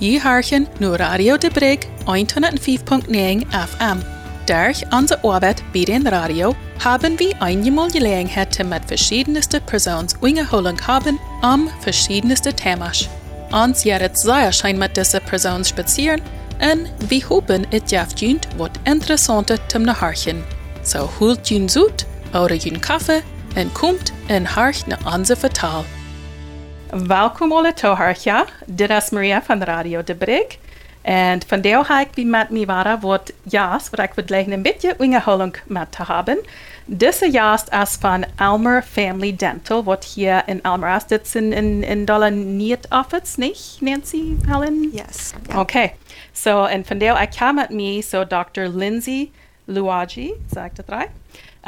Je harchen nu Radio de Brig 105.9 FM. Durch unsere Arbeit bei den Radio haben wir einmal Gelegenheit mit verschiedensten Personen ungeholen haben am verschiedensten Themen. Uns jährt sehr schön mit diesen Personen spazieren und wir hoffen, es jaft wat interessante zum Harchen. So holt jün Sud oder jün Kaffee und kommt in Harch na unser Vertal. Welkom alle toehoortja. Dit is Maria van Radio De Brig. En vandaag ga ik met mij waren wat jas, wat ik wil leggen een beetje ingeholing met te hebben. Deze jas is van Elmer Family Dental, wat hier in Elmer is. Dit in, in, in Dollar Niet Office, niet, Nancy, Helen? Yes. Yeah. Okay. So, en vandaag ik ga met mij, so Dr. Lindsay Luagi, sagt das drei.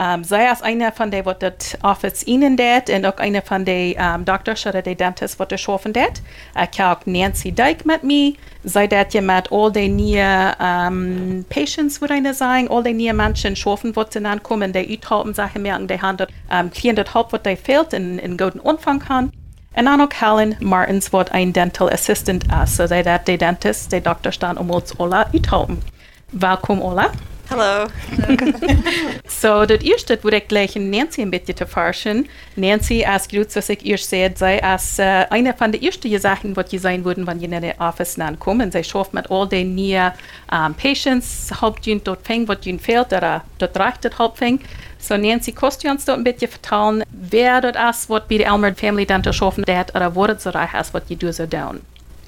Um, zij is eine van de wat het office ihnen deed en ook eine van de um, dokters oder de dentist wat er schaffen deed. Ik heb ook Nancy Dijk met me. Zij deed je met al de nieuwe um, patients, würde ich sagen, all de nieuwe Menschen schaffen, wat ze dan komen, die uithelpen, zeggen merken, die haben dat, um, kriegen dat hulp, wat die fehlt, in, in guten Umfang kann. En dan ook Helen Martins, wat een dental assistant is. So zij dat de dentist, de dokter staan om ons alle uithelpen. Welkom alle. Hello. so, das erste würde ich gleich Nancy ein bisschen zu forschen. Nancy, als gut, was ich erst sehe, sei als äh, eine von den ersten Sachen, die sein würden, wenn ihr in den Office kommen. Sie schafft mit all den neuen um, Patients, Hauptjünd dort fängt, was ihnen fehlt, oder dort reicht das Hauptfängt. So, Nancy, kannst du uns dort ein bisschen vertellen, wer dort ist, was bei der Elmer Family Dental schaffen, oder wo das so reich ist, was ihr so down?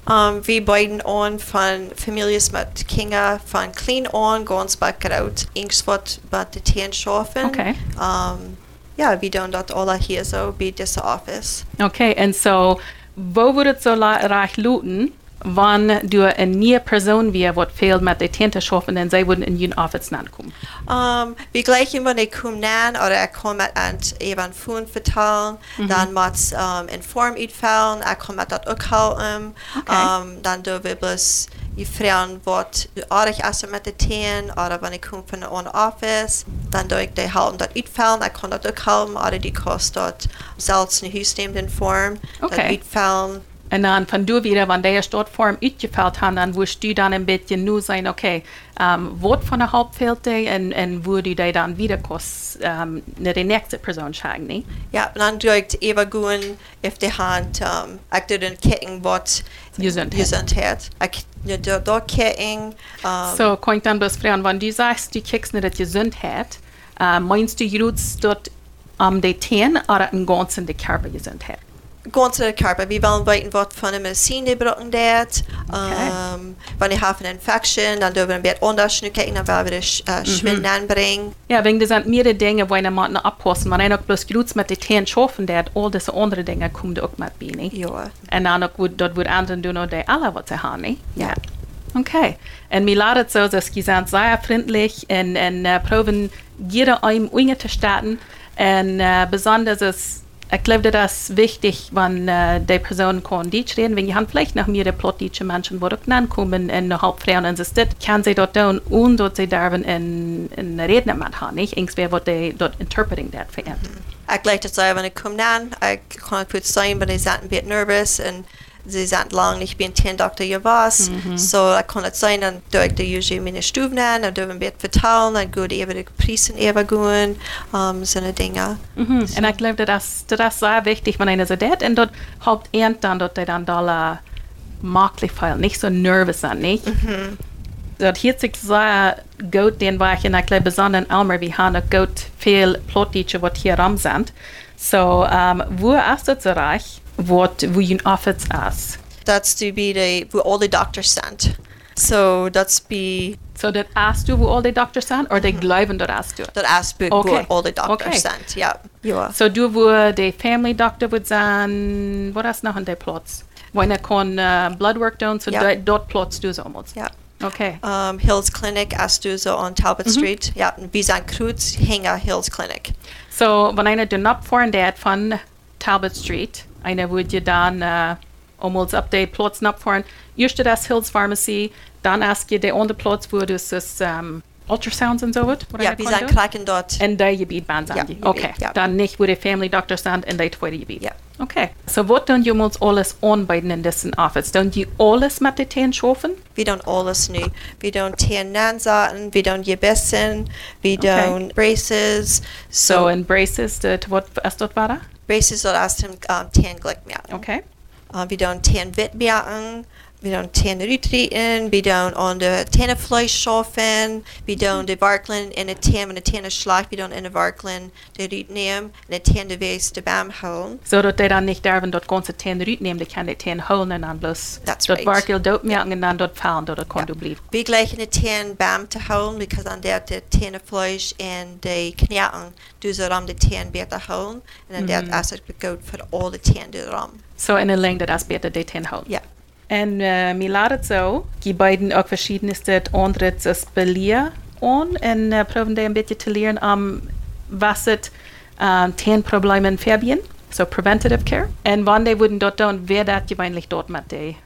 Um, wir beiden an von Familien mit Kindern von klein an ganz background irgendwas bei den Tieren schaffen. Okay. Um, ja, wir tun das alle hier so bei diesem Office. Okay, und so, wo würde es so reich looten, wann du eine neue Person wie was fehlt mit der Tante schaffen, und sie würden in ihren Office kommen? Um, wir gleichen, wenn ich komme nan oder ich komme mit eben Fund vertellen, Mhm. dann muss um, in Form uitvallen, ich komme mit das auch halten, Okay. um, dann tun wir bloß die Frauen, was aardig ist mit den Tieren, oder wenn ich komme von einem Office, dann tue ich die halten das uitvallen, ich kann das auch halten, oder die kostet dort selbst eine Hausnehmende Form, Okay. uitvallen. En dan van du weer, wanneer de eerste vorm uitgeveld dan wordt u dan een beetje nu zijn, oké, okay, um, wat van de hoopveld en, en wordt u dan weer kost um, ehm, naar de nächste persoon schagen, nee? Ja, dan doe ik even goed, if de hand, um, ik doe een ketting wat gezondheid. Ik doe dat ketting. Zo, so, kan ik dan best vragen, wanneer je zegt, die kijkt naar de gezondheid, uh, meinst u dat om de teen of een ganzen de kerbe gezondheid? Der Körper. Wir wollen weiten, was von der Medizin die brauchen dort. Okay. Wenn ich habe eine Infektion, dann dürfen wir ein bisschen anders kicken, dann werden wir das äh, Schwinden anbringen. Ja, wegen das sind mehrere Dinge, wo man abpassen. Man hat auch bloß gut mit den Zähnen schaffen, der all diese andere Dinge kommen auch mit bei, ne? Ja. Und dann auch, wird- dort wird anderen tun, die alle was sie haben, ne? Ja. Okay. Und mir ladet so, dass sie sind sehr freundlich und, und uh, proben jeder einem starten. Und uh, besonders ist, ich glaube, das ist wichtig, wenn uh, die Person kann Deutsch reden, wenn haben vielleicht noch mehr plattdeutsche Menschen, die dort kommen und noch Hauptfrauen und das kann sie dort tun und dort sie dürfen in, in Reden mit haben, nicht? Irgendwer, was die dort interpreting that für ihn. Ich gleich das sagen, wenn ich komme dann, ich kann kurz sagen, aber die sind ein bisschen nervös und sie sind lang nicht bei einem Doktor hier was. So, ich kann das sagen, dann tue ich die usually meine Stufen an, dann dürfen wir vertellen, dann geht eben die Priesen eben gehen, um, so eine Dinge. Mhm. Und ich glaube, das, das ist sehr wichtig, wenn einer so det und dort haupt ernt dann dort die dann da möglich viel, nicht so nervös sind, nicht? Dat hier sich sehr gut den und ich glaube besonders in Elmer, wir haben gut viel Plotdeutsche, was hier rum sind. So, um, wo ist das so reich, wo, wo ein Office ist? That's to be the, wo all the doctors sent. So, that's be, So, das hast du, wo all die Doktor sind, oder die glauben, das hast du? that aspect Okay. wo all the doctors Okay. sind, ja. Ja. So, du, wo der Family Doctor wird sein, wo ist noch in der Platz? Wo einer kann uh, Bloodwork tun, so Ja. dort, dort Platz du so damals. Ja. Okay. Um, Hills Clinic, hast du so on Talbot Street. Ja, wir sind Kreuz, Hänger Hills Clinic. So, wenn einer den abfahren der von Talbot Street, eine würde dann äh, uh, om ons op de plots opvoeren. Eerst dat Hills Pharmacy, dann ask je de onder plots voor dus, dus um, ultrasounds und so wird. Ja, die zijn kraken dort. Und daar je biedt baan aan die. Oké, dan niet voor family doctor staan Und daar tweede je biedt. Okay. So what don't you want alles on bei den dessen Office? Don't alles mit den Tieren schaffen? Wir don't alles nie. Wir don't Tieren ansaten, wir don't bessen. wir okay. Braces. So, so in Braces, das, was dort war da? Basis aus dem ähm, Okay. Wir dann Tieren wit bidan teneritrien, bidan on mm-hmm. a a tena schlag, a ten. So dat they dan nicht derven dat ganze ten ritneum, de kan de ten holen en dan blus. That's dat right. barkel merken en dan dat fallen, dat kon du blieb. Wie gleich in a ten bam te holen, because an der de and en de kneten, dus er ram de ten beter holen, en an der mm-hmm. as het begoot for all the ten de ram. So in a length that as beter de ten holen. Yeah. En uh, mir laat zo, die beiden ook verschiedenste andere spelen aan en uh, probeer die een beetje te leren om was het uh, teenproblemen verbien, so preventative care. En wanneer worden dat doen, wer dat gewöhnlich dort met die,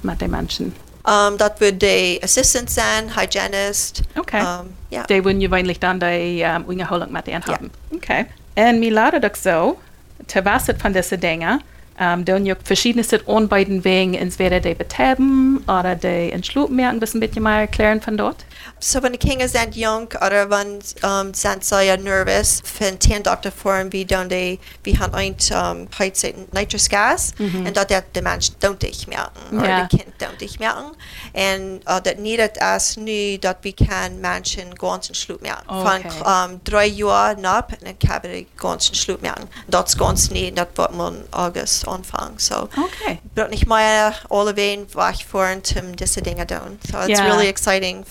met die mensen. Um, dat wird die Assistant sein, Hygienist. Okay. Um, ja. Die worden gewöhnlich dan die um, onderhouding met die hebben. Okay. En mir laat ook zo, te was van deze dingen, um, doen je ook verschiedenste aanbieden wegen entweder die betreiben oder die in Schlup merken, das ein bisschen mal erklären von dort. So wenn die Kinder sind jung oder wenn um, sind sehr nervös für einen Tierndoktor fahren, wie dann die, wir haben ein um, heute Nitrous Gas und dort der, der Mensch don't dich merken oder Ja. das Kind don't dich merken und uh, das nicht als nu, dass wir kann Menschen ganz Schluck merken. Okay. Von um, drei Jahren ab, dann kann wir die ganzen Schluck merken. Das ganz nicht, das wird man August anfangen. So, Okay. wird nicht mehr alle wen was fahren, um diese Dinge tun. So it's Ja. really exciting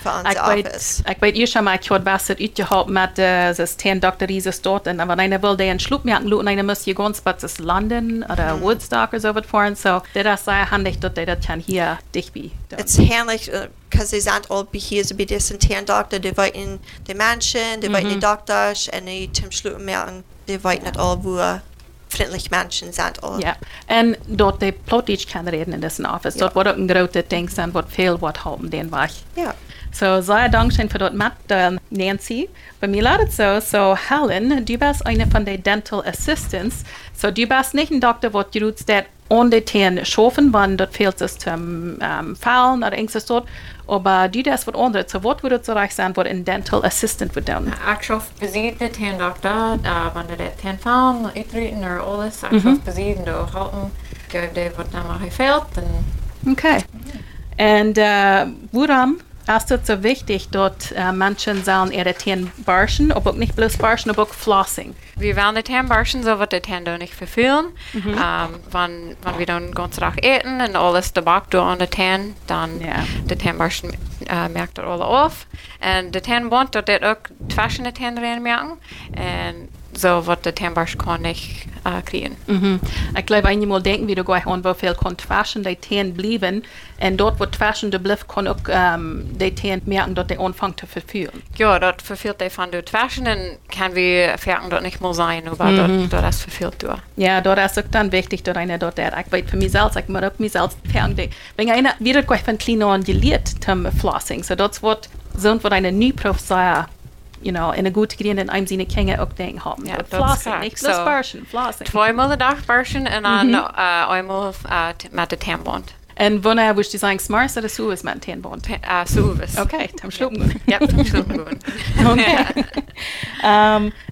Ik unser weet, ik weet eerst maar, ik had was het uitgehaald met uh, zes ten dokterises dort. En aber einer will den Schluck merken, und einer muss hier ganz was London oder Woodstock oder so was fahren. So, das ist sehr handig, dass der das kann hier dich wie. It's herrlich, because sie sind all be hier so bei diesen Tierndoktor, die weiten die Menschen, die weiten die Doktors, und die zum Schluss merken, die weiten nicht all, wo freundlich Menschen sind. All. Ja, en dort die Plottisch kann reden in diesem Office. Dort wordt ook een grote ding zijn, wat veel wat helpen den weg. Ja. So, sehr Dankeschön für dort Matt, äh, Nancy. Bei mir lautet so, so Helen, du bist eine von den Dental Assistants. So, du bist nicht ein Doktor, wo du das an den Zähnen schaffen, wenn dort fehlt es zum ähm, Fallen oder irgendwas dort. Aber du das was anderes. So, was würde so reich sein, was ein Dental Assistant würde tun? Ik schaf beziet de tandokter, uh, wanneer de tandfallen, uitrieten er alles. Ik schaf beziet door helpen. Geef de wat naar mij gefällt. En Okay. Und äh, warum ist es so wichtig, dort äh, Menschen sollen ihre Zähne barschen, auch nicht bloß barschen, aber auch flossing? we willen de tandbarschen, zo wat de tanden niet vervelen. Um, wanneer wanneer we dan ganz dag eten en alles de bak door aan de tand, dan Ja. de tandbarschen uh, merkt er alle af. En de tandbond, dat dit ook tussen de tanden erin merken. En zo wat de tandbarsch kan niet uh, krijgen. Mhm. Ich glaube, einmal denken wir an, wo viel kann Taschen die Tänen bleiben. Und dort, wo de bleibt, kann auch ähm, die Tänen merken, dass die anfangen zu verführen. Ja, dat verveelt hij van de twaschen en kan we verken dat niet meer zijn, maar dat, dat is verveeld door. Ja, dort ist auch dann wichtig, dass einer dort, der, ich weiß für mich selbst, ich muss auch mich selbst fertig. Wenn einer wieder von klein an geliert zum Flossing, so das wird so, wo eine Neuprofessor, you You Know, in a good condition. I'm seeing changes ina gútgéan in aimsína chénge op dé ham flasin flasin. Tmoil a dachbarsin an an oimil me a tambont. En buna bhúis tí ein smar a asúas me tambont súvis. Ok, tam slúm.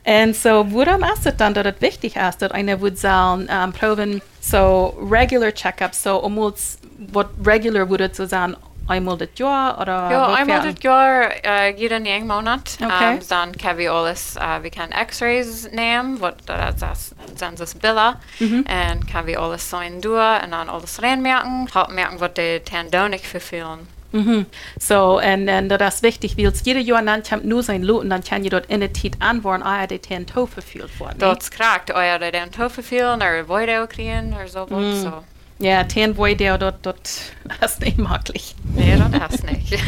En so I'm as dann dat het wichtig as dat eine bhúdsáin um, proven so regular checkups. so omúls what regular bhúdat so an einmal das Jahr oder Ja, eenmaal dit jaar, uh, jeden jeden Monat. Okay. Um, dan kan we alles, uh, we kan x-rays nemen, wat dat is, zijn dus billen. En kan we alles zijn doen en dan alles reinmerken. Merken wat de tanden niet vervelen. Mhm. So, und, und das ist wichtig, weil es jede Jahr dann nur sein Loten, dann kann je dort in der Zeit anwähren, ah, ja, die Tän to verführt worden. Dat is kracht. Oh ja, de den te vervelen, er voideo kriegen, er zo wat. Mm. So. Ja, Tän wo der dort, dort ist nicht möglich. Nee, dat is niet.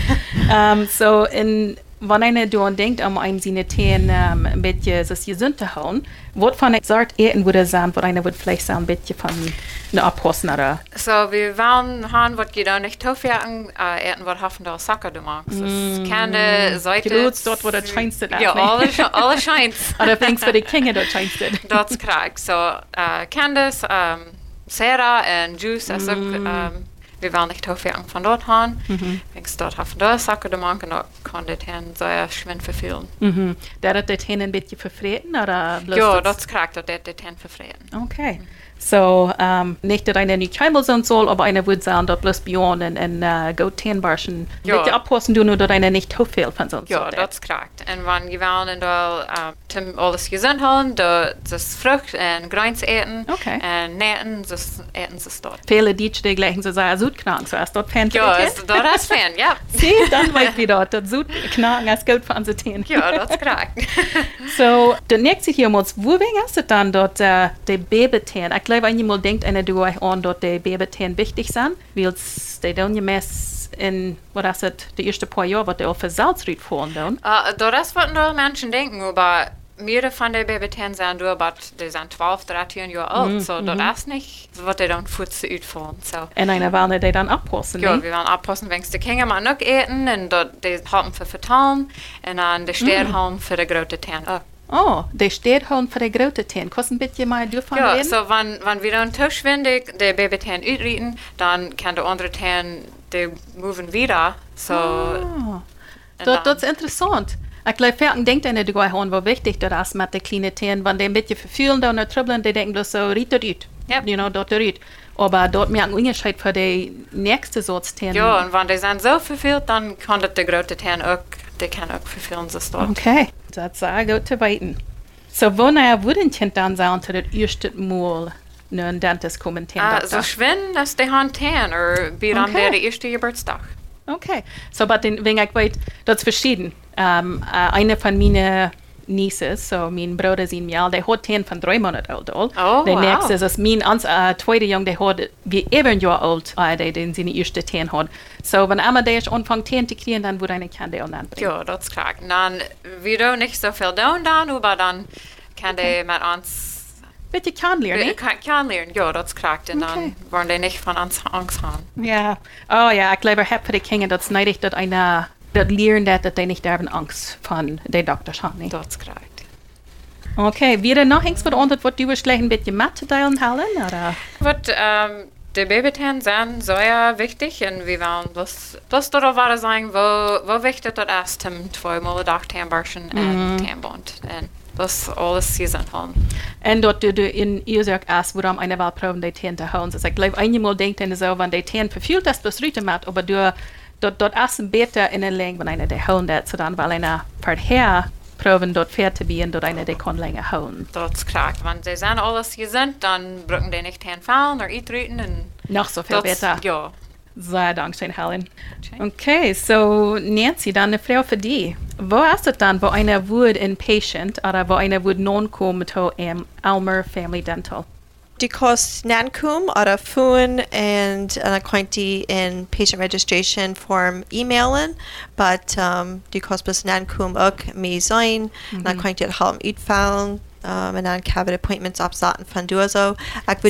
um, so, in wenn einer daran denkt, um einem seine Teen ähm, ein bisschen das gesund zu hauen, was von der Sorte Eten würde sein, wo einer würde vielleicht sagen, ein bisschen von einer Abhossen oder? So, wir wollen haben, was geht auch nicht aufwerken, äh, eten, was hoffen, da Sacker du magst. Das kann der Seite. Geloots, dort, wo der scheinst du Ja, alle, alle scheint's. Oder denkst du, die Kinder dort scheinst du? Dat is correct. So, uh, Candice, um, Sarah und Juice, also, um, wir waren nicht aufwerken von dort haben. Mhm. Ich dort habe, da Sacker du magst, dann kann der Ten sehr schwinn verfehlen. Mhm. Der hat den Teen ein bisschen verfreten oder bloß Ja, das- dat is correct, dat der Ten verfreden. Okay. So, um, nicht, dass einer nicht Scheinbar sein soll, aber einer würde sagen, dort bloß Bjorn und, und uh, go Tenbarschen. Ja. Bitte abpassen, du nur, dass einer nicht zu viel von sonst Ja, dat is correct. En wanneer je wel in de, uh, tim alles gezond houden, de, dus vrucht en grijns eten. Okay. En neten, dus eten ze dort. Viele Deutsche, die gleichen so sagen, Südknacken, so ist dort Fan Ja, die is, dat is fan, ja. Sie, dann weiß wir dort, das Südknacken ist gut für unsere Teen. Ja, dat is correct. So, der nächste hier muss, wo wegen hast du dann dort uh, die Babyteen? Ich glaube, wenn jemand denkt, einer du euch an, dort die Babyteen wichtig sind, weil die dann ja meist in, was ist das, die ersten paar Jahre, was die für Salzried fahren dann. Uh, dat is wat de mensen denken, aber meerdere van de babyten zijn door, maar die zijn 12, 13 jaar oud. So, dat is niet wat die dan voedsel uitvoeren. So. Und einer wollen die dann abpassen, Ja, ne? wir wollen aufpassen, wenn die Kinder mal noch eten und dort die haben für vertalen und dann die Sterne haben für die große Ten Oh, die steht halt für die große Teen. Kannst du ein bisschen mal davon Ja, so wenn, wenn wir dann tischwendig die Babyten uitrieten, dann kann der andere Ten, die moven wieder. So, Oh, und das, ist interessant. Ich glaube, Ferken denkt einer, die hören, wo wichtig ist mit den kleinen Teen. Wenn die ein bisschen verfühlen und tribbeln, die denken bloß so, riet, riet. Yep. You know, dort, riet. Aber dort merken wir Unterschied für die nächste Sorts Teen. ja, und wenn die sind so verfehlt, dann kann das der große Ten auch, auch verfehlen, sich dort. Okay, das ist sehr gut zu weiten. So, wo naja, würde ein Kind dann sein, zu das erste Mal einen Dentist kommentieren? Ah, so schwinn, dass die haben Ten, oder wir haben Okay. der erste Geburtstag. Okay, so, aber den, wenn ich weiß, das verschieden. Um, uh, eine von meinen nieces, so mijn broer is in mial, de hoort ten van drie maanden oud al. Oh, de wow. next is als ans, uh, tweede jong, de hoort wie even jaar oud, uh, de den zijn eerste ten hoort. So, wenn einmal der anfängt ten te kriegen, dann wordt eine Kande und Ja, das ist klar. Dann wieder nicht so viel down, dann, aber dann kan okay. de met ons Beetje kan leren. Eh, kan, kan leren, ja, dat is kracht. Dan worden die niet van ons angst gaan. Ja, oh ja, ik lever heb de kingen, dat snijdig dat een einer, das lernen, dass die nicht haben Angst von den Doktor haben. ne? Dat is klar. Okay, wieder noch irgendwas, was anderes, was du vielleicht ein bisschen mitteilen wollen, oder? Wat um, de babyten zijn zeer wichtig en we willen dus, dus dat waar zijn, wo, wo wichtig dat is, tim twee molen dag tandbarschen en tandbond. En dus alles season van. Und dort du, in Isak ass, worum eine Wahl proben, die Tien zu. Also ich glaube, einmal denkt einer so, wenn die Tien verfühlt, dass das Rüte macht, aber du, dort, dort assen besser in den Längen, wenn einer die hauen hat, so dann, weil einer vorher proben, dort bieten, dort einer die kann länger hauen. Dat is klar. Wenn sie zijn alles gezond, dan brücken die nicht tandfallen oder uitruten en Noch so viel besser. Ja. Sehr Dankeschön, Helen. Okay, so Nancy, dann eine Frage für dich. Wo ist es dann, wo einer wird in Patient oder wo einer wird non kommen mit um, Almer Family Dental? DCOS Nancum out of Fuin and an acquaintee in patient registration form emailen, but um, DCOS plus Nancum ook me zoin, an mm-hmm. acquaintee at Halm uitfallen, um, an an cabinet appointments opsat and funduozo.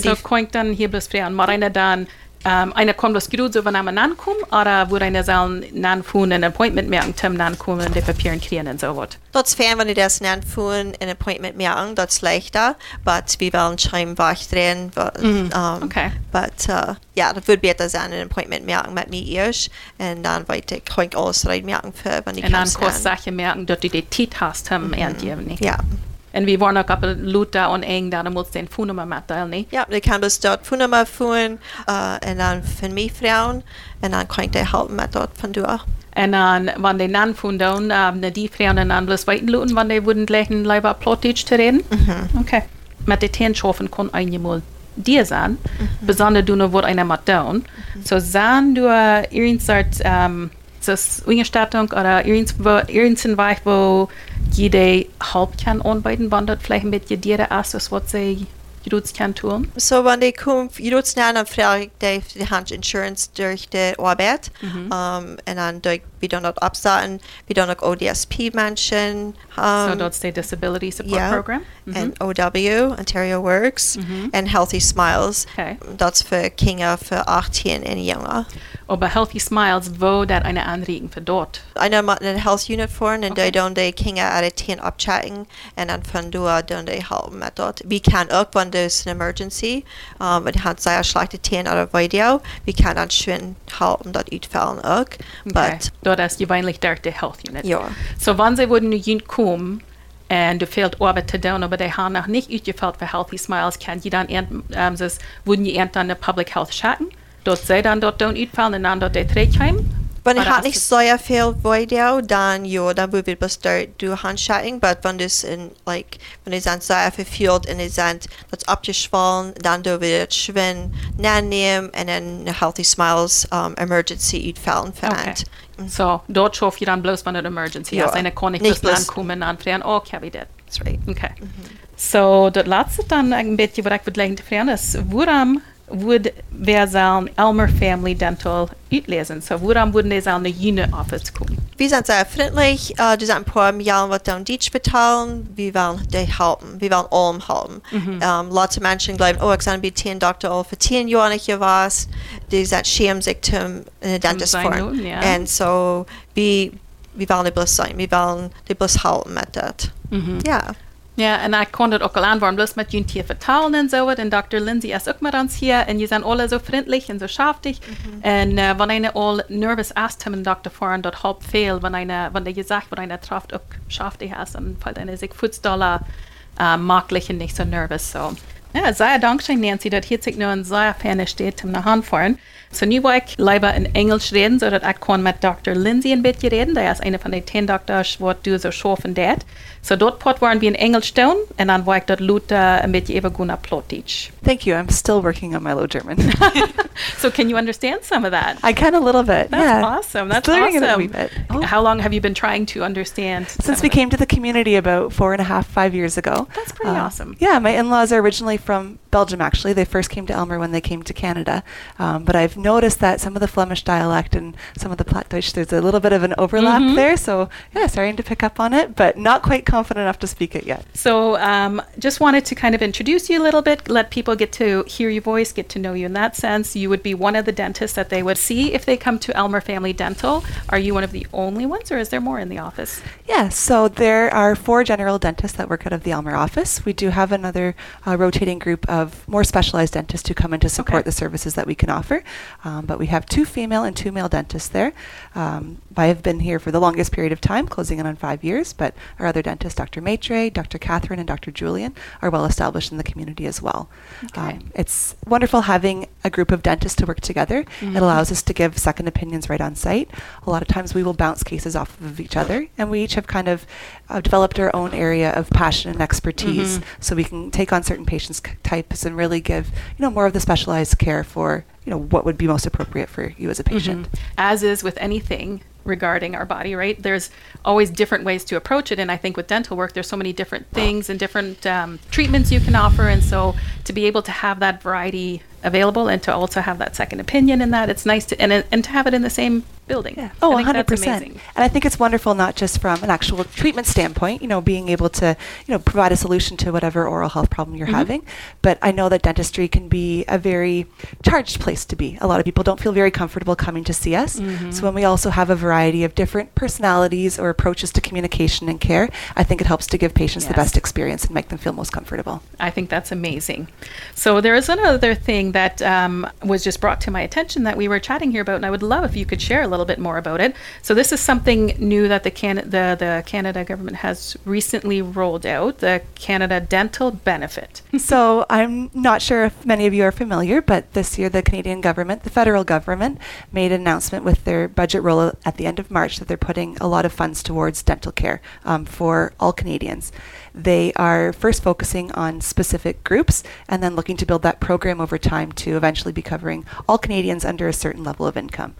So, coink dan hiblis frean, marina dan fragen, mal einer um, kommt gut, so wenn er nankommt, oder würde einer sagen, nanfuhren ein Appointment merken, zum nankommen und die Papieren kriegen und so was? Dort fair, wenn ihr das Nanfun ein Appointment merken, das ist leichter, but wir wollen scheinbar wach drin. Um, okay. But uh, ja, das würde besser sein, ein Appointment merken mit mir erst, und dann weiter kann ich rein merken für, wenn ich Und dann an. Sachen merken, dass du die Tit hast, um, mhm. nicht? Ja. Und wir waren auch ein Luther und eng, da musst du den Phonummer mitteilen, nicht? Ja, immer führen, äh, und dann von mir Frauen, und dann kann ich dir helfen mit dort von du auch. En dan, wanneer die nan vonden, um, die vrouwen dan bloß weiten luten, wanneer wurden gleichen lieber Plottage te reden. Okay. Met de teenschaffen kon einmal dir sein, besonders du nur, wo einer mal down. So, sahen du um, so Ungestattung oder Weg, wo jede halb kann anbieten, wann dort vielleicht mit ist, das was sie Joods kan tun. So, when they come, you do certain frage ich, die haben Insurance durch die Arbeit. Mhm. Um, they dann durch, wie dann dort absagen, wie dann auch ODSP mention. Um, so, that's the Disability Support yeah, Program. Mhm. And mm-hmm. OW, Ontario Works, mhm. and Healthy Smiles. Okay. that's for Kinder für 18 and younger. jünger. Oh, Aber Healthy Smiles, wo das eine Anregung für dort? Einer macht the Health Unit vor, und okay. die dann die Kinder 18 abchecken, und dann von don't they help mit dort. We can irgendwann an dus an emergency um, an han se schlechte out a video. We cannot an halten dat utfallen ook but dat as je weinlich der de health unit. Ja. So wann se wurden jun kom and du fehlt orbit te down aber they haar nach nicht utgefällt für healthy smiles. Kann die dann ähm, wurden die ent an public health schatten dort se dann dort don't er utfallen an dort de er trägheim Men jeg har ikke so jeg fel video dan jo dan bu bit bastar du handschatting but wenn das in like wenn es an so für field in es an that's up to schwallen dann do wird schwen nanim and then healthy smiles um, emergency eat fallen. Okay. Mm. So dort schof ihr dann bloß man an emergency ja. eine konik nicht ankommen anfrieren okay wie das. That's right. Okay. Mm -hmm. So das letzte dann ein bisschen was ich würde gleich interferieren ist woran wer sein um, Elmer Family Dental utlesen? So, woran würden die sein Unit Office kommen? Wir sind sehr freundlich, äh, du sind paar Milliarden, was dann Deutsch bezahlen, wir wollen die helfen, wir wollen allem helfen. Ähm, um, lots of Menschen glauben, oh, ich bin bei 10 Doktor, all für 10 Jahre nicht hier was, die sind schämen sich zum äh, Dentist fahren. ja. Und so, wir, wir wollen die bloß sein, wir wollen die bloß helfen mit das. Mhm. Ja. Ja, und ich konnte auch antworten, bloß mit Jün hier vertalen und so. Und Dr. Lindsay ist auch mit uns hier. Und die sind alle so freundlich und so schaftig. Und äh, wenn eine all nervös ist, haben Dr. Dort halb fehl, wenn eine, wenn der gesagt, wenn eine trifft, auch schaftig ist, dann fällt eine sich Fußdoller äh, maglich und nicht so nervös. So. Ja, sehr Dankeschön, Nancy, dass hier sich nur ein sehr Fan steht, um nach Hand fahren. So, nu will ich lieber in Englisch reden, so dass ich kann mit Dr. Lindsay ein bisschen reden. Der ist eine von den zehn Doktors, wo du so schaffen dat. So, dort pot waren wir in Englisch tun, und dann will ich dort Luther ein bisschen übergehen auf Plattdeutsch. Thank you. I'm still working on my Low German. So, can you understand some of that? I can a little bit. That's yeah. awesome. That's Still learning it a awesome. wee bit. How long have you been trying to understand? Since we came to the community about four and a half, five years ago. That's pretty Uh, awesome. Yeah, my in-laws are originally from Belgium. Actually, they first came to Elmer when they came to Canada. Um, but I've noticed that some of the Flemish dialect and some of the Plattdeutsch, there's a little bit of an overlap Mhm. there. So yeah, starting to pick up on it, but not quite confident enough to speak it yet. So, um, just wanted to kind of introduce you a little bit, let people get to hear your voice, get to know you in that sense. You would be one of the dentists that they would see if they come to Elmer Family Dental. Are you one of the only ones, or is there more in the office? Yeah, so there are four general dentists that work out of the Elmer office. We do have another uh, rotating group of more specialized dentists who come in to support Okay. the services that we can offer. Um, but we have two female and two male dentists there. Um, I have been here for the longest period of time, closing in on five years, but our other dentists, Dr. Maitre, Dr. Catherine, and Dr. Julian, are well established in the community as well. Okay. Um, it's wonderful having a group of dentists to work together. Mhm. It allows us to give second opinions right on site. A lot of times we will bounce cases off of each other, and we each have kind of uh, developed our own area of passion and expertise, Mhm. so we can take on certain patients c- and really give you know more of the specialized care for you know what would be most appropriate for you as a patient. Mhm. As is with anything regarding our body, right? There's always different ways to approach it, and I think with dental work, there's so many different things and different um, treatments you can offer, and so to be able to have that variety available and to also have that second opinion in that, it's nice to and and to have it in the same building. Yeah. Oh, think 100%. amazing. And I think it's wonderful not just from an actual treatment standpoint, you know, being able to, you know, provide a solution to whatever oral health problem you're Mhm. having, but I know that dentistry can be a very charged place to be. A lot of people don't feel very comfortable coming to see us. Mhm. So when we also have a variety of different personalities or approaches to communication and care, I think it helps to give patients the best experience and make them feel most comfortable. I think that's amazing. So there is another thing that um, was just brought to my attention that we were chatting here about, and I would love if you could share a little bit more about it. So this is something new that the Can- the, the Canada government has recently rolled out, the Canada Dental Benefit. so I'm not sure if many of you are familiar, but this year the Canadian government, the federal government, made an announcement with their budget roll at the end of March that they're putting a lot of funds towards dental care um, for all Canadians. They are first focusing on specific groups and then looking to build that program over time to eventually be covering all Canadians under a certain level of income.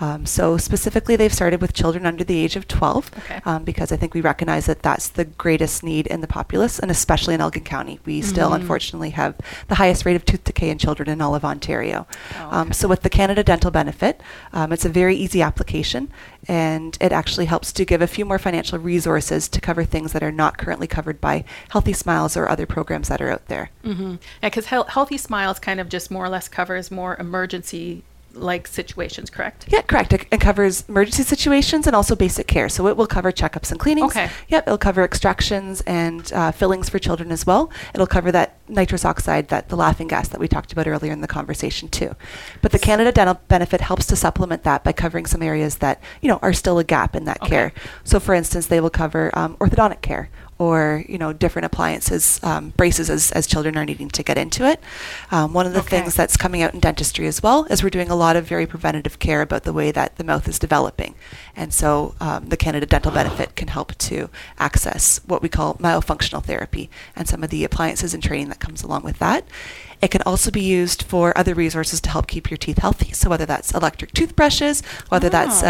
Um, so specifically, they've started with children under the age of 12 Okay. um, because I think we recognize that that's the greatest need in the populace, and especially in Elgin County. We still, Mhm. unfortunately, have the highest rate of tooth decay in children in all of Ontario. Oh, Um, okay. so with the Canada Dental Benefit, um, it's a very easy application, and it actually helps to give a few more financial resources to cover things that are not currently covered by Healthy Smiles or other programs that are out there. Mm-hmm. Yeah, because Healthy Smiles kind of just more or less covers more emergency like situations, correct? Yeah, correct. It, it covers emergency situations and also basic care. So it will cover checkups and cleanings. Okay. Yep, it'll cover extractions and uh, fillings for children as well. It'll cover that nitrous oxide, that the laughing gas that we talked about earlier in the conversation too. But the Canada Dental Benefit helps to supplement that by covering some areas that you know are still a gap in that Okay. care. So, for instance, they will cover um, orthodontic care or you know different appliances, um, braces as, as children are needing to get into it. Um, one of the Okay. things that's coming out in dentistry as well is we're doing a lot of very preventative care about the way that the mouth is developing, and so um, the Canada Dental Benefit can help to access what we call myofunctional therapy and some of the appliances and training that comes along with that. It can also be used for other resources to help keep your teeth healthy. So whether that's electric toothbrushes, whether that's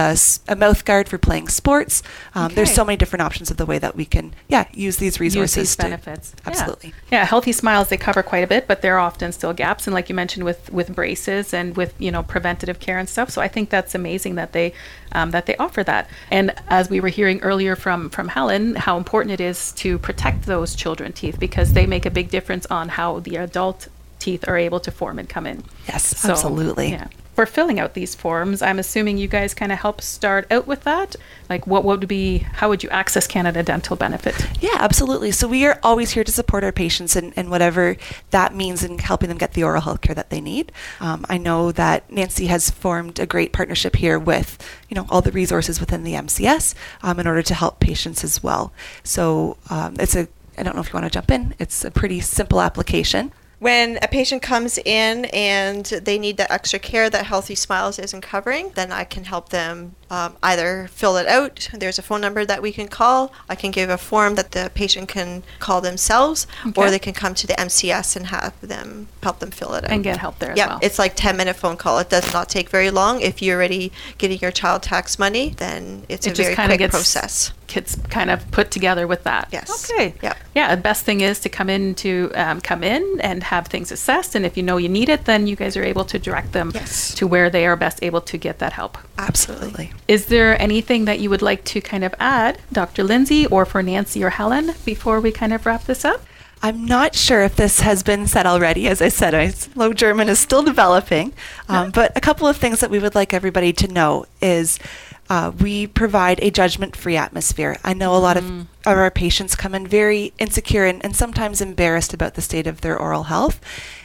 a, a, mouth guard for playing sports, um, there's so many different options of the way that we can, yeah, use these resources. Use these to- benefits. Yeah. Absolutely. Yeah. Healthy Smiles they cover quite a bit, but there are often still gaps, and like you mentioned with with braces and with you know preventative care and stuff. So I think that's amazing that they um, that they offer that. And as we were hearing earlier from from Helen, how important it is to protect those children teeth because they make a big difference on how the adult teeth are able to form and come in. Yes, So, absolutely. Yeah. For filling out these forms, I'm assuming you guys kind of help start out with that. Like, what would be, how would you access Canada Dental Benefit? Yeah, absolutely. So we are always here to support our patients and, and whatever that means in helping them get the oral health care that they need. Um, I know that Nancy has formed a great partnership here with, you know, all the resources within the MCS um, in order to help patients as well. So um, it's a, I don't know if you want to jump in. It's a pretty simple application. When a patient comes in and they need that extra care that Healthy Smiles isn't covering, then I can help them um, either fill it out. There's a phone number that we can call. I can give a form that the patient can call themselves, or they can come to the MCS and have them help them fill it out. And get help there as yeah, well. it's like 10 minute phone call. It does not take very long. If you're already getting your child tax money, then it's It a very quick gets- process. Kids kind of put together with that. Yes. Okay. Yep. Yeah. The best thing is to come in to um, come in and have things assessed, and if you know you need it, then you guys are able to direct them Yes. to where they are best able to get that help. Absolutely. Is there anything that you would like to kind of add, Dr. Lindsay, or for Nancy or Helen, before we kind of wrap this up? I'm not sure if this has been said already. As I said, my slow German is still developing. Um, but a couple of things that we would like everybody to know is uh, we provide a judgment free atmosphere. I know a lot of, of our patients come in very insecure and, and sometimes embarrassed about the state of their oral health.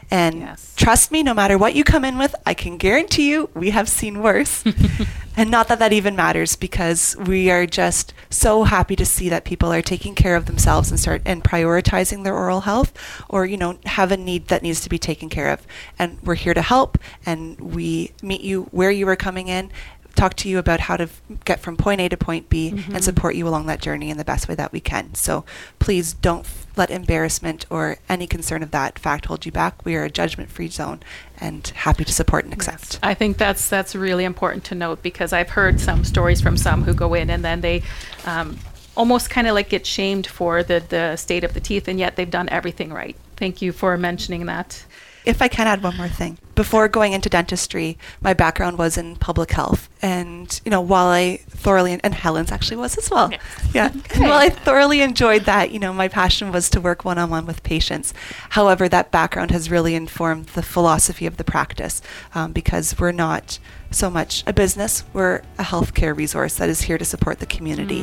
And Yes. trust me, no matter what you come in with, I can guarantee you we have seen worse. and not that that even matters because we are just so happy to see that people are taking care of themselves and start and prioritizing their oral health or you know have a need that needs to be taken care of and we're here to help and we meet you where you are coming in talk to you about how to f- get from point A to point B and support you along that journey in the best way that we can. So please don't f- let embarrassment or any concern of that fact hold you back. We are a judgment-free zone and happy to support and accept. I think that's that's really important to note because I've heard some stories from some who go in and then they um, almost kind of like get shamed for the the state of the teeth, and yet they've done everything right. Thank you for mentioning that. If I can add one more thing. Before going into dentistry, my background was in public health. And, you know, while I thoroughly, and Helen's actually was as well. Yes. Yeah. And while I thoroughly enjoyed that, you know, my passion was to work one on one with patients. However, that background has really informed the philosophy of the practice um, because we're not so much a business, we're a healthcare resource that is here to support the community.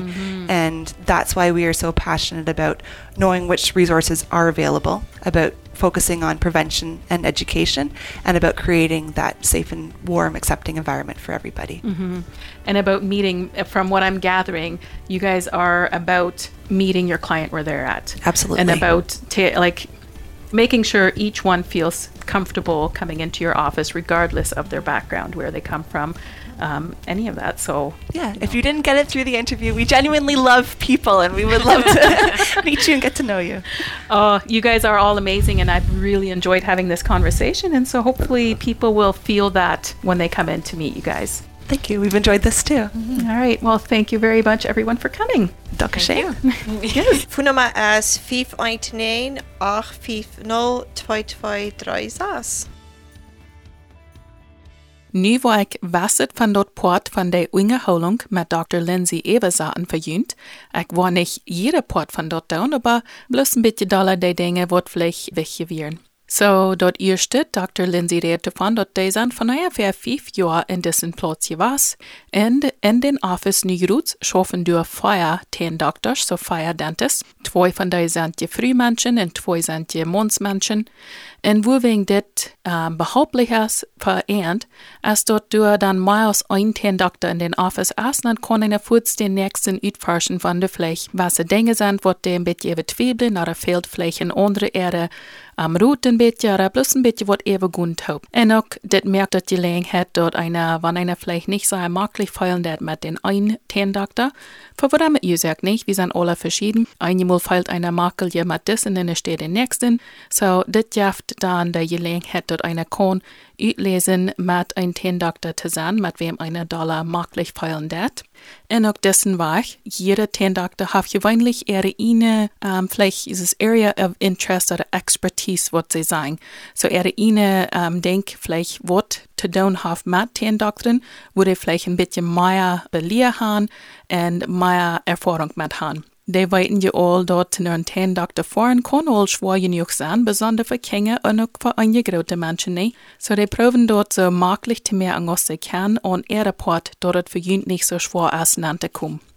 And that's why we are so passionate about knowing which resources are available, about focusing on prevention and education, and about creating that safe and warm, accepting environment for everybody. hmm And about meeting, uh, from what I'm gathering, you guys are about meeting your client where they're at. Absolutely. And about ta- like making sure each one feels comfortable coming into your office, regardless of their background, where they come from, um, any of that. So Yeah, if you didn't get it through the interview, we genuinely love people and we would love to meet you and get to know you. Uh, you guys are all amazing, and I've really enjoyed having this conversation. And so hopefully, people will feel that when they come in to meet you guys. Thank you. We've enjoyed this too. All right. Well, thank you very much, everyone, for coming. Dr. Shane. yes. Funa ma as 519 850 2236. Nu waar ik wasset van dat poort van de Wingerholung met Dr. Lindsay Eversaten verjunt. Ik wil nicht jede poort van dat doen, aber bloß ein bisschen dollar die Dinge, wat vielleicht wären. So, dort erste, Dr. Lindsay redet davon, dass die sind von ungefähr fünf Jahren in diesem Platz gewesen. Und in den Office Nygruts schaffen durch Feuer ten Doktors, so Feuer Dentist. Zwei von denen sind die Frühmenschen und zwei sind die Mondsmenschen. Und wo wegen das ähm, behauptliches vereint, als dort du dann mehr als ein ten Doktor in den Office kann einer kurz den nächsten utforschen von der Fläche, was die Dinge sind, was die ein bisschen betweifeln, oder fehlt vielleicht in andere Erde am Rot ein bisschen, oder bloß ein bisschen, was eben gut hat. Und auch, das merkt, dass die Gelegenheit dort einer, wenn einer vielleicht nicht so möglich feilen hat mit den einen ten Doktor, für damit ihr sagt nicht, wir sind alle verschieden. Einmal feilt einer Makel ja mit das und dann steht der nächsten. So, das jaft dann der Gelegenheit, dort einer kann uitlesen mit ein ten Doktor zusammen, mit wem einer Dollar möglich feilen dat. Und auch dessen ich, jeder ten Doktor hat gewöhnlich ihre eine, um, vielleicht ist es Area of Interest oder Expertise, was sie sagen. So ihre eine, um, denk vielleicht, tun hat mit ten Doktoren, wo die vielleicht ein bisschen mehr Belehr haben und mehr Erfahrung mit haben. De weten je al dat naar ten dokter foreign kon al schwer genoeg zijn, bijzonder voor Kinder en ook voor andere grote mensen niet. So de proben dort so möglich te meer an als ze kan en er rapport dat het voor jullie niet zo schwer is aan.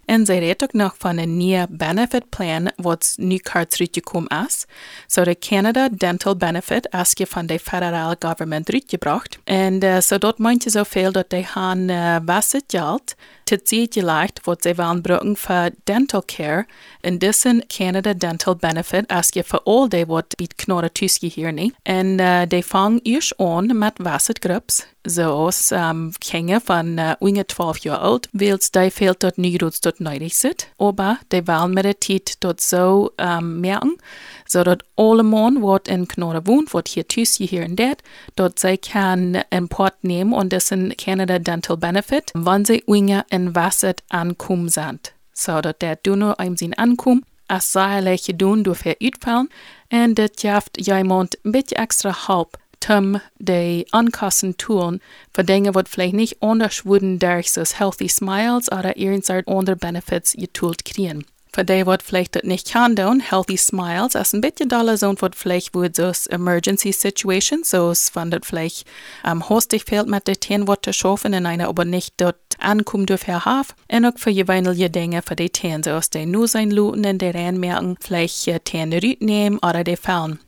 En zij redt ook nog van een nieuw benefit plan wat nu uitgekomen is. So de Canada Dental Benefit is je van de federale government uitgebracht. En uh, so dat meint je zoveel dat die gaan uh, was het geld te zien gelegd wat zij willen gebruiken voor dental care. En deze Canada Dental Benefit is je voor al die wat biedt knorren tussen hier niet. En uh, die vangen eerst aan met was het groeps. Zoals um, kinderen van uh, onder 12 jaar oud, wils die veel tot nu tot nodig zit. Aber die willen met de tijd tot zo um, merken, zodat alle man wat in knorren woont, wat hier tussen hier en dat, dat zij kan een pot nemen en dat een Canada Dental Benefit, wanneer ze onder en was het aankomen zijn. Zodat der donor einem zijn aankomt, als zaterlijke doen door ver uitvallen, en dat jaft iemand een beetje extra hulp zum de ankassen tun für Dinge, wat vielleicht nicht anders wurden durch so Healthy Smiles oder irgendeine andere Benefits getoolt kriegen. Für die, wat vielleicht das nicht kann tun, Healthy Smiles, ist ein bisschen Dollar und wat vielleicht wird so Emergency Situation, so wenn das vielleicht ähm, hostig fehlt mit den Tieren, wat schaffen, in einer aber nicht dort ankommen dürfen haben. Und auch für jeweilige Dinge für die Tieren, so aus den nur sein Luten, in der merken, vielleicht äh, Tieren nehmen oder die fallen.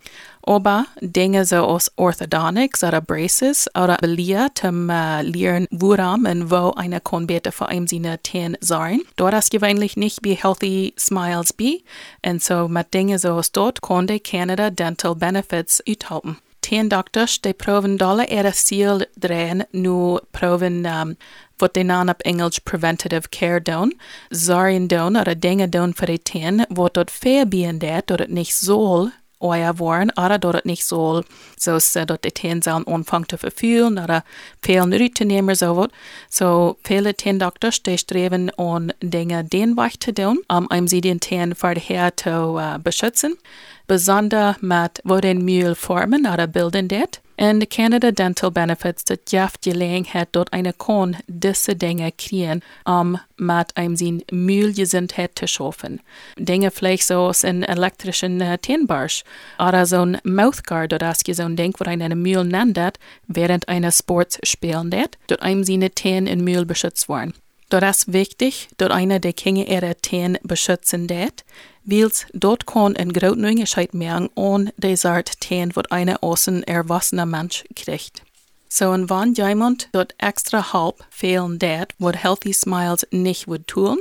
Aber Dinge so aus Orthodontics oder Braces oder Belia zum uh, Lehren, woran und wo eine kann bitte für ein seine Zähne sein. Dort ist gewöhnlich nicht wie Healthy Smiles be. Und so mit Dinge so aus dort kann die Canada Dental Benefits uthalten. Ten dokters, die proven dollar ihre Ziel drehen, nur proven um, wat de naam op Engels preventative care doen, zorgen doen oder Dinge doen für die Zähne, wat dort verbieten dat, dat het euer worden, oder dort nicht soll, so dat die sollen anfangen zu verfühlen, oder fehlen Routenehmer so wat. So viele Zahndoktors, die streben an Dinge den Weg zu tun, um sie den Zähne vorher zu uh, beschützen, besonders mit wo den Müll formen oder bilden det. De Canada Dental Benefits dat jaft gelegenheid dort eine kon diese Dinge kriegen, um mit einem sin Müllgesundheit zu schaffen. Dinge vielleicht so aus in elektrischen uh, Tenbarsch oder so ein Mouthguard oder as je so ein Ding, wo eine Müll nennt, während einer Sports spielen dat, dort einem seine Teen in Müll beschützt worden. Dort ist wichtig, dort einer der Kinder ihre Teen beschützen dat, Wils dort kon een groot Unterschied merken an die Art Teen, wat eine außen erwachsener Mensch kriegt. So en wann jemand dort extra Help fehlen dat, wat Healthy Smiles nicht would tun,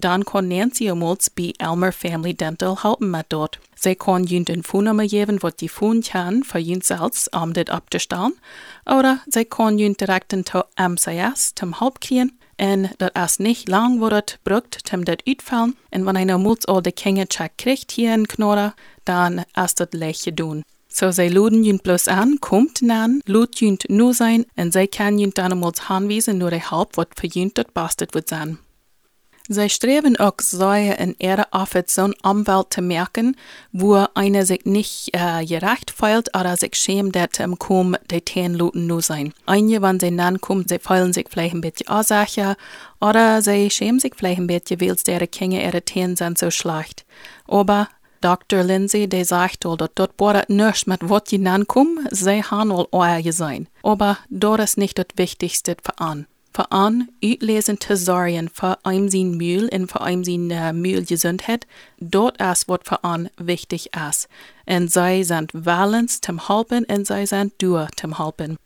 dann kann Nancy Omolz bei Elmer Family Dental helpen mit dort. Sie kann jün den Phonummer geben, wat die Phone kann, für jün selbst, um das abzustellen, oder sie kann jün direkt zu MCS zum Help kriegen, en dat as nicht lang wordt brukt tem dat uitvallen. En wanneer nou moet al de kinge check krijgt hier in Knorra, dan is dat leicht doen. So zij luden junt bloß an, kommt nan, lud junt nu sein, en zij kan junt dan emels aanwijzen nur de help wat für junt dat bastet wird sein. Zij streben auch sehr in ihrer ein Umwelt zu merken, wo einer sich nicht äh, gerecht fühlt oder sich schämt, dass um kaum die luten nur sein. Einige, wenn sie dann kommen, sie fühlen sich vielleicht ein bisschen Ursache oder sie schämen sich vielleicht ein bisschen, weil ihre Kinder ihre Teen sind so schlecht. Aber Dr. Lindsay, der sagt, dass dort bordet nichts mit was die nankommen, sie haben wohl euer sein. Aber dort ist nicht das Wichtigste für an. Für an uitlesen Thesaurien für einem sein Mühl und für einem sein uh, Mühl Gesundheit, dort ist was für an wichtig ist. Und sie sind Valens zum Helpen und sie sind Dur zum Helpen.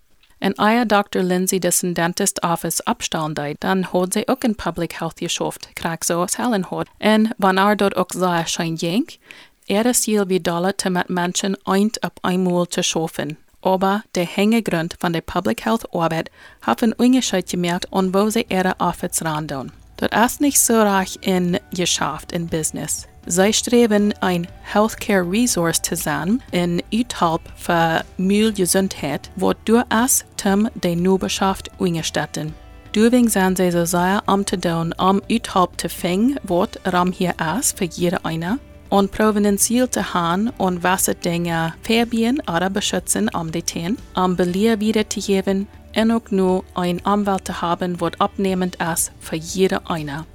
En eier Dr. Lindsay dessen Dentist Office abstellen deed, dann hat sie auch in Public Health geschafft, krieg so als Helen hat. En wann er dort auch sehr schein jenk, er ist hier wie Dollar zu mit Menschen eint ab einmal zu schaffen. Aber der Hängegrund von der Public Health Arbeit haben Unterschied gemerkt, und wo sie ihre Office randon. Das ist nicht so reich in Geschäft, in Business. Sie streben ein Healthcare Resource zu sein in Utalp für Mühlgesundheit, wo du es zum der Nubeschaft ungestatten. Deswegen sind sie so sehr am zu tun, um Utalp zu finden, was Ram hier ist für jede eine und provenientiell zu haben und was Dinge verbieten oder beschützen um die Teen, um Belehr wiederzugeben und nur ein Anwalt zu haben, was abnehmend ist für jede eine.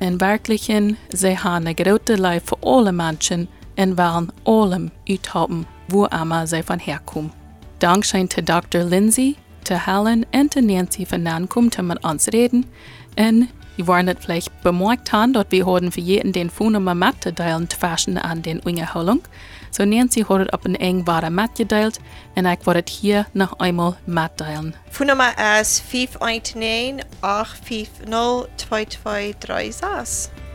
In Wirklichen, sie haben eine große Liebe für alle Menschen und wollen allem uthalten, wo immer sie von herkommen. Dankeschön zu Dr. Lindsay, zu Helen und zu Nancy für Nankum, zu mit uns reden und die waren nicht vielleicht bemerkt haben, dort wir haben für jeden den Phonummer mitteilen zwischen an den Ungeholung. So Nancy hat auf ein eng wahre mitgeteilt und ich werde hier noch einmal mitteilen. Phonummer ist 519 850 2236.